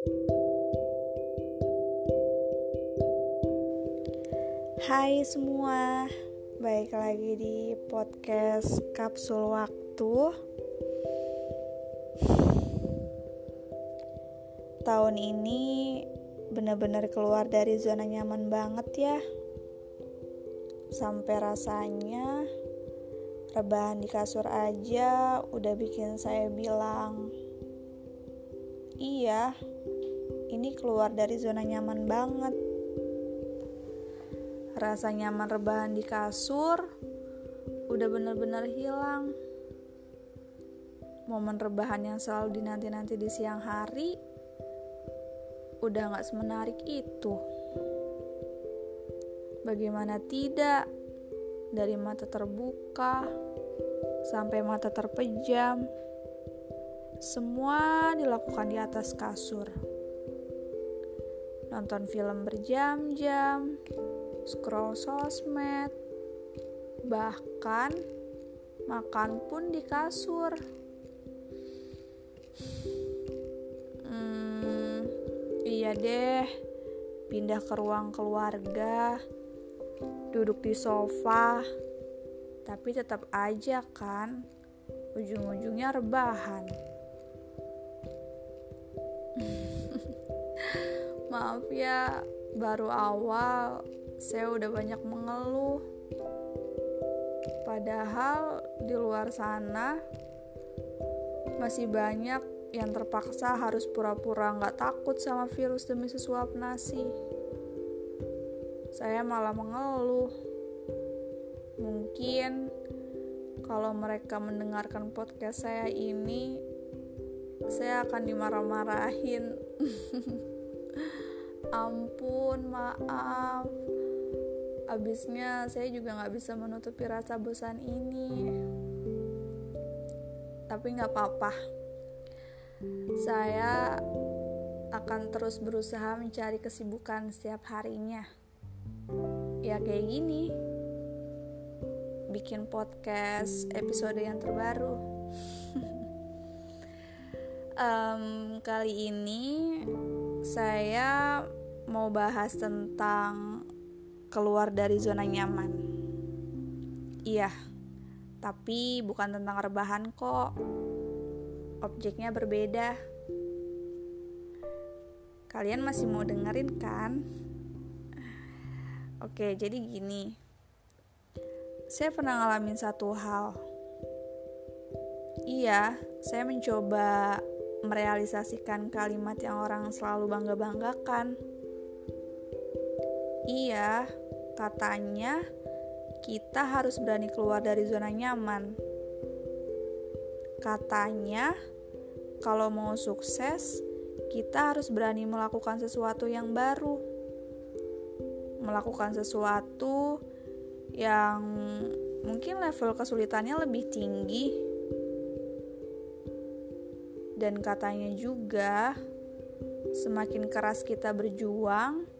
Hai semua, baik lagi di podcast Kapsul Waktu. Tahun ini benar-benar keluar dari zona nyaman banget ya. Sampai rasanya rebahan di kasur aja udah bikin saya bilang, "Iya, ini keluar dari zona nyaman banget." Rasa nyaman rebahan di kasur udah bener-bener hilang. Momen rebahan yang selalu dinanti-nanti di siang hari udah gak semenarik itu. Bagaimana tidak, dari mata terbuka sampai mata terpejam, semua dilakukan di atas kasur. Nonton film berjam-jam, scroll sosmed, bahkan makan pun di kasur. Hmm, iya deh, pindah ke ruang keluarga, duduk di sofa, tapi tetap aja kan, ujung-ujungnya rebahan. Maaf ya, baru awal saya udah banyak mengeluh. Padahal di luar sana masih banyak yang terpaksa harus pura-pura nggak takut sama virus demi sesuap nasi. Saya malah mengeluh. Mungkin kalau mereka mendengarkan podcast saya ini, saya akan dimarah-marahin. Ampun, maaf. Abisnya saya juga nggak bisa menutupi rasa bosan ini. Tapi nggak apa-apa. Saya akan terus berusaha mencari kesibukan setiap harinya. Ya kayak gini. Bikin podcast episode yang terbaru. Um, kali ini saya mau bahas tentang keluar dari zona nyaman. Iya, tapi bukan tentang rebahan kok. Objeknya berbeda. Kalian masih mau dengerin kan? Oke, jadi gini. Saya pernah ngalamin satu hal. Iya, saya mencoba merealisasikan kalimat yang orang selalu bangga-banggakan. Iya, katanya kita harus berani keluar dari zona nyaman. Katanya, kalau mau sukses, kita harus berani melakukan sesuatu yang baru, melakukan sesuatu yang mungkin level kesulitannya lebih tinggi, dan katanya juga, semakin keras kita berjuang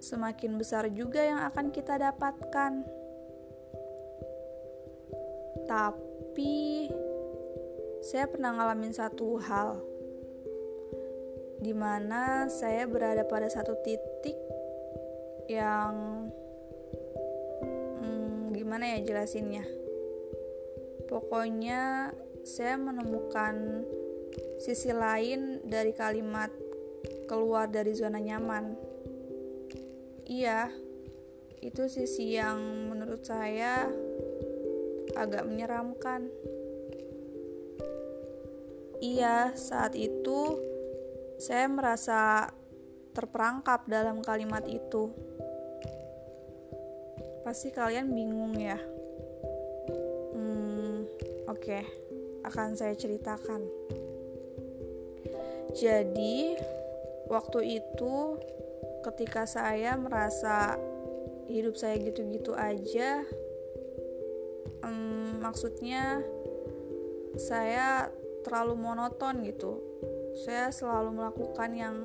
semakin besar juga yang akan kita dapatkan. Tapi saya pernah ngalamin satu hal di mana saya berada pada satu titik yang hmm, gimana ya jelasinnya. Pokoknya saya menemukan sisi lain dari kalimat keluar dari zona nyaman iya itu sisi yang menurut saya agak menyeramkan. Iya saat itu saya merasa terperangkap dalam kalimat itu. Pasti kalian bingung ya. Hmm oke okay. akan saya ceritakan. Jadi waktu itu ketika saya merasa hidup saya gitu-gitu aja um, maksudnya saya terlalu monoton gitu. Saya selalu melakukan yang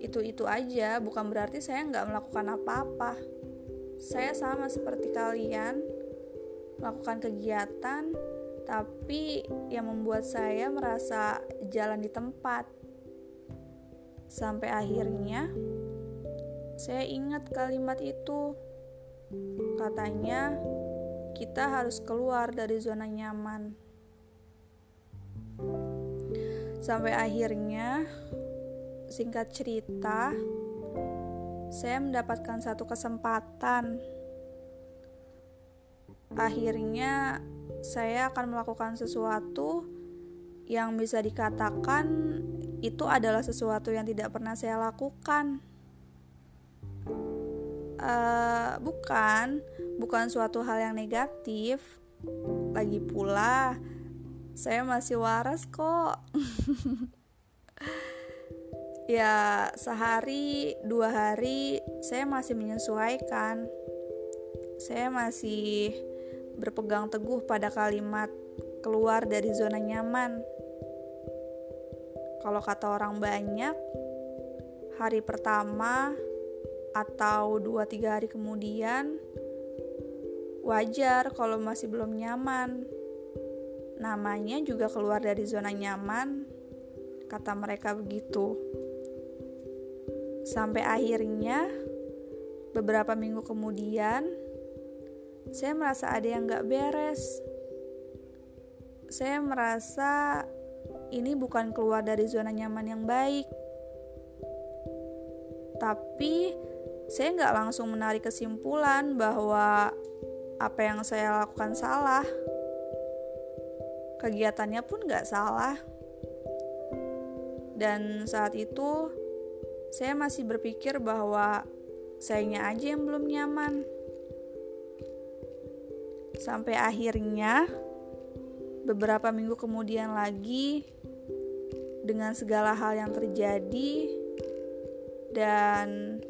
itu-itu aja bukan berarti saya nggak melakukan apa-apa. Saya sama seperti kalian melakukan kegiatan tapi yang membuat saya merasa jalan di tempat. Sampai akhirnya saya ingat kalimat itu. Katanya kita harus keluar dari zona nyaman. Sampai akhirnya singkat cerita saya mendapatkan satu kesempatan. Akhirnya saya akan melakukan sesuatu yang bisa dikatakan itu adalah sesuatu yang tidak pernah saya lakukan. Uh, bukan, bukan suatu hal yang negatif. Lagi pula, saya masih waras kok. ya, sehari dua hari saya masih menyesuaikan. Saya masih berpegang teguh pada kalimat keluar dari zona nyaman kalau kata orang banyak, hari pertama atau 2-3 hari kemudian wajar kalau masih belum nyaman. Namanya juga keluar dari zona nyaman, kata mereka begitu. Sampai akhirnya beberapa minggu kemudian saya merasa ada yang gak beres. Saya merasa ini bukan keluar dari zona nyaman yang baik. Tapi saya nggak langsung menarik kesimpulan bahwa apa yang saya lakukan salah. Kegiatannya pun nggak salah. Dan saat itu saya masih berpikir bahwa sayanya aja yang belum nyaman. Sampai akhirnya beberapa minggu kemudian lagi dengan segala hal yang terjadi dan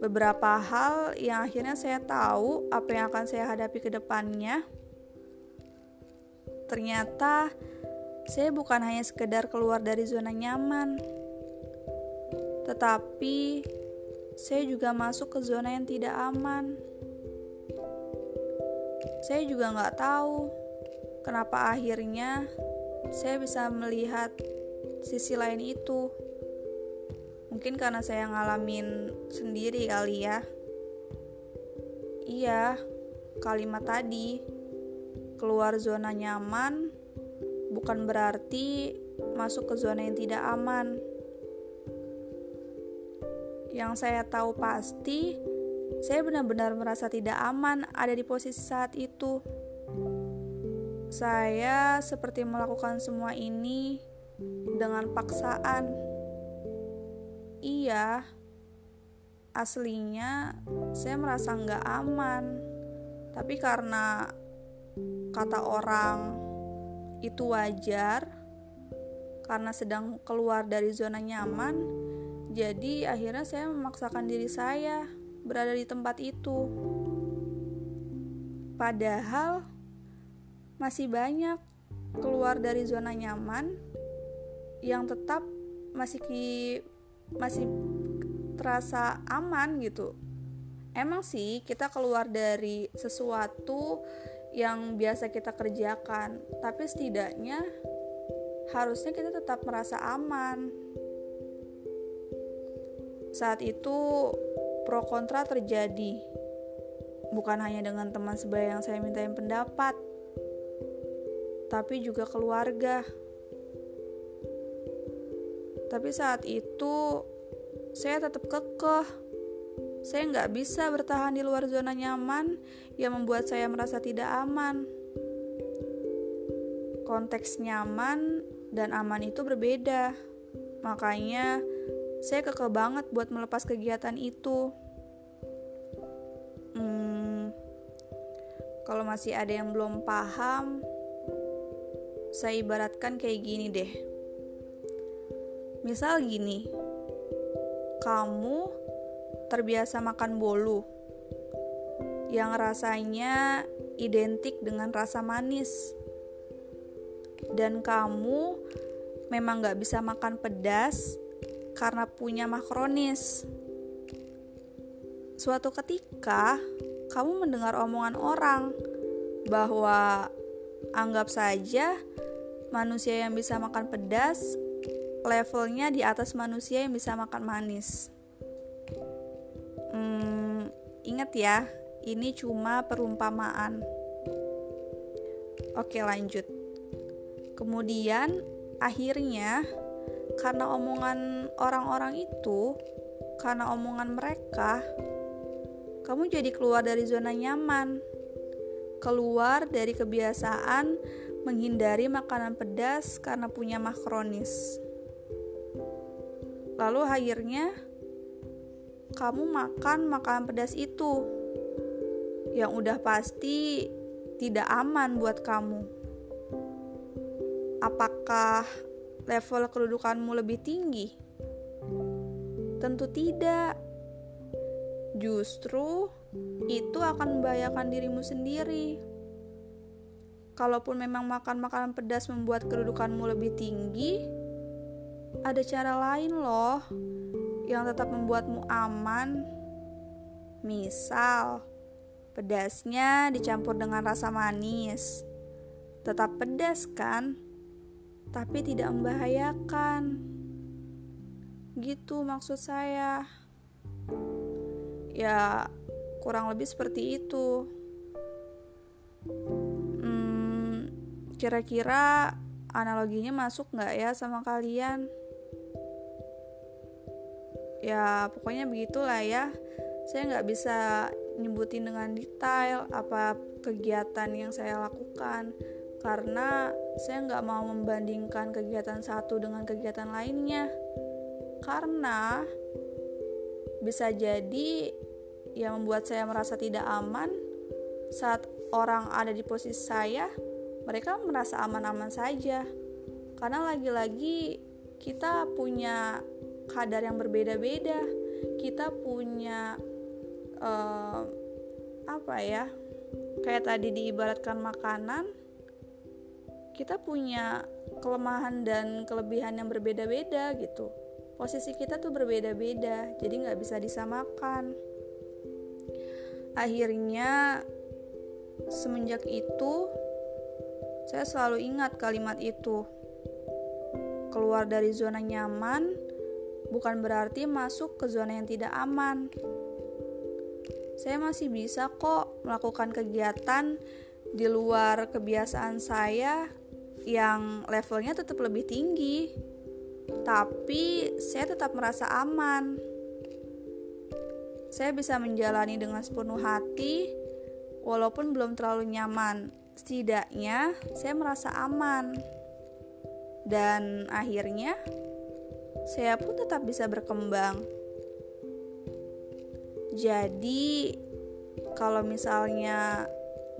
beberapa hal yang akhirnya saya tahu apa yang akan saya hadapi ke depannya. Ternyata saya bukan hanya sekedar keluar dari zona nyaman, tetapi saya juga masuk ke zona yang tidak aman. Saya juga nggak tahu kenapa akhirnya saya bisa melihat sisi lain itu. Mungkin karena saya ngalamin sendiri kali ya. Iya, kalimat tadi keluar zona nyaman bukan berarti masuk ke zona yang tidak aman. Yang saya tahu pasti, saya benar-benar merasa tidak aman ada di posisi saat itu. Saya seperti melakukan semua ini dengan paksaan. Iya, aslinya saya merasa nggak aman, tapi karena kata orang itu wajar, karena sedang keluar dari zona nyaman, jadi akhirnya saya memaksakan diri saya berada di tempat itu. Padahal masih banyak keluar dari zona nyaman yang tetap masih ki, masih terasa aman gitu. Emang sih kita keluar dari sesuatu yang biasa kita kerjakan, tapi setidaknya harusnya kita tetap merasa aman. Saat itu pro kontra terjadi. Bukan hanya dengan teman sebaya yang saya mintain pendapat, tapi juga keluarga. Tapi saat itu saya tetap kekeh. Saya nggak bisa bertahan di luar zona nyaman yang membuat saya merasa tidak aman. Konteks nyaman dan aman itu berbeda. Makanya saya kekeh banget buat melepas kegiatan itu. Hmm, kalau masih ada yang belum paham, saya ibaratkan kayak gini deh. Misal gini, kamu terbiasa makan bolu yang rasanya identik dengan rasa manis, dan kamu memang gak bisa makan pedas karena punya makronis. Suatu ketika, kamu mendengar omongan orang bahwa anggap saja manusia yang bisa makan pedas levelnya di atas manusia yang bisa makan manis. Hmm, ingat ya, ini cuma perumpamaan. Oke, lanjut. Kemudian, akhirnya, karena omongan orang-orang itu, karena omongan mereka, kamu jadi keluar dari zona nyaman, keluar dari kebiasaan menghindari makanan pedas karena punya mah kronis. Lalu akhirnya kamu makan makanan pedas itu yang udah pasti tidak aman buat kamu. Apakah level kedudukanmu lebih tinggi? Tentu tidak. Justru itu akan membahayakan dirimu sendiri. Kalaupun memang makan makanan pedas membuat kedudukanmu lebih tinggi, ada cara lain loh yang tetap membuatmu aman. Misal, pedasnya dicampur dengan rasa manis. Tetap pedas kan? Tapi tidak membahayakan. Gitu maksud saya. Ya, kurang lebih seperti itu. Hmm, kira-kira analoginya masuk nggak ya sama kalian? Ya pokoknya begitulah ya. Saya nggak bisa nyebutin dengan detail apa kegiatan yang saya lakukan. Karena saya nggak mau membandingkan kegiatan satu dengan kegiatan lainnya. Karena bisa jadi yang membuat saya merasa tidak aman saat orang ada di posisi saya mereka merasa aman-aman saja. Karena lagi-lagi kita punya kadar yang berbeda-beda. Kita punya uh, apa ya kayak tadi diibaratkan makanan kita punya kelemahan dan kelebihan yang berbeda-beda gitu. Posisi kita tuh berbeda-beda jadi nggak bisa disamakan. Akhirnya semenjak itu saya selalu ingat kalimat itu. Keluar dari zona nyaman bukan berarti masuk ke zona yang tidak aman. Saya masih bisa kok melakukan kegiatan di luar kebiasaan saya yang levelnya tetap lebih tinggi, tapi saya tetap merasa aman. Saya bisa menjalani dengan sepenuh hati, walaupun belum terlalu nyaman. Setidaknya, saya merasa aman, dan akhirnya saya pun tetap bisa berkembang. Jadi, kalau misalnya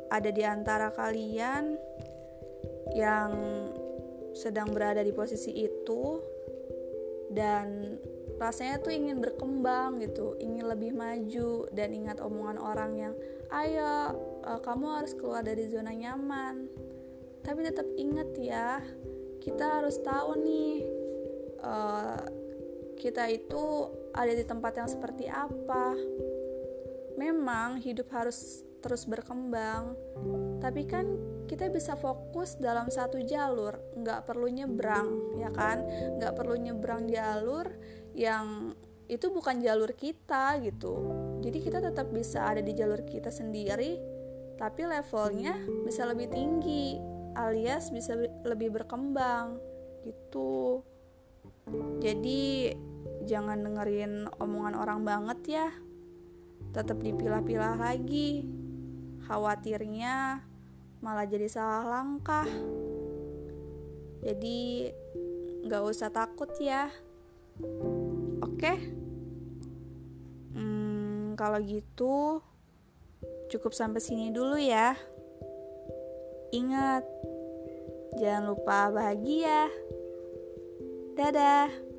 ada di antara kalian yang sedang berada di posisi itu dan rasanya tuh ingin berkembang gitu, ingin lebih maju dan ingat omongan orang yang ayo uh, kamu harus keluar dari zona nyaman. Tapi tetap ingat ya, kita harus tahu nih uh, kita itu ada di tempat yang seperti apa. Memang hidup harus terus berkembang, tapi kan kita bisa fokus dalam satu jalur, nggak perlu nyebrang, ya kan? Nggak perlu nyebrang jalur yang itu bukan jalur kita gitu. Jadi kita tetap bisa ada di jalur kita sendiri, tapi levelnya bisa lebih tinggi, alias bisa lebih berkembang gitu. Jadi jangan dengerin omongan orang banget ya. Tetap dipilah-pilah lagi. Khawatirnya malah jadi salah langkah. Jadi nggak usah takut ya. Oke? Hmm, kalau gitu cukup sampai sini dulu ya. Ingat, jangan lupa bahagia. Dadah.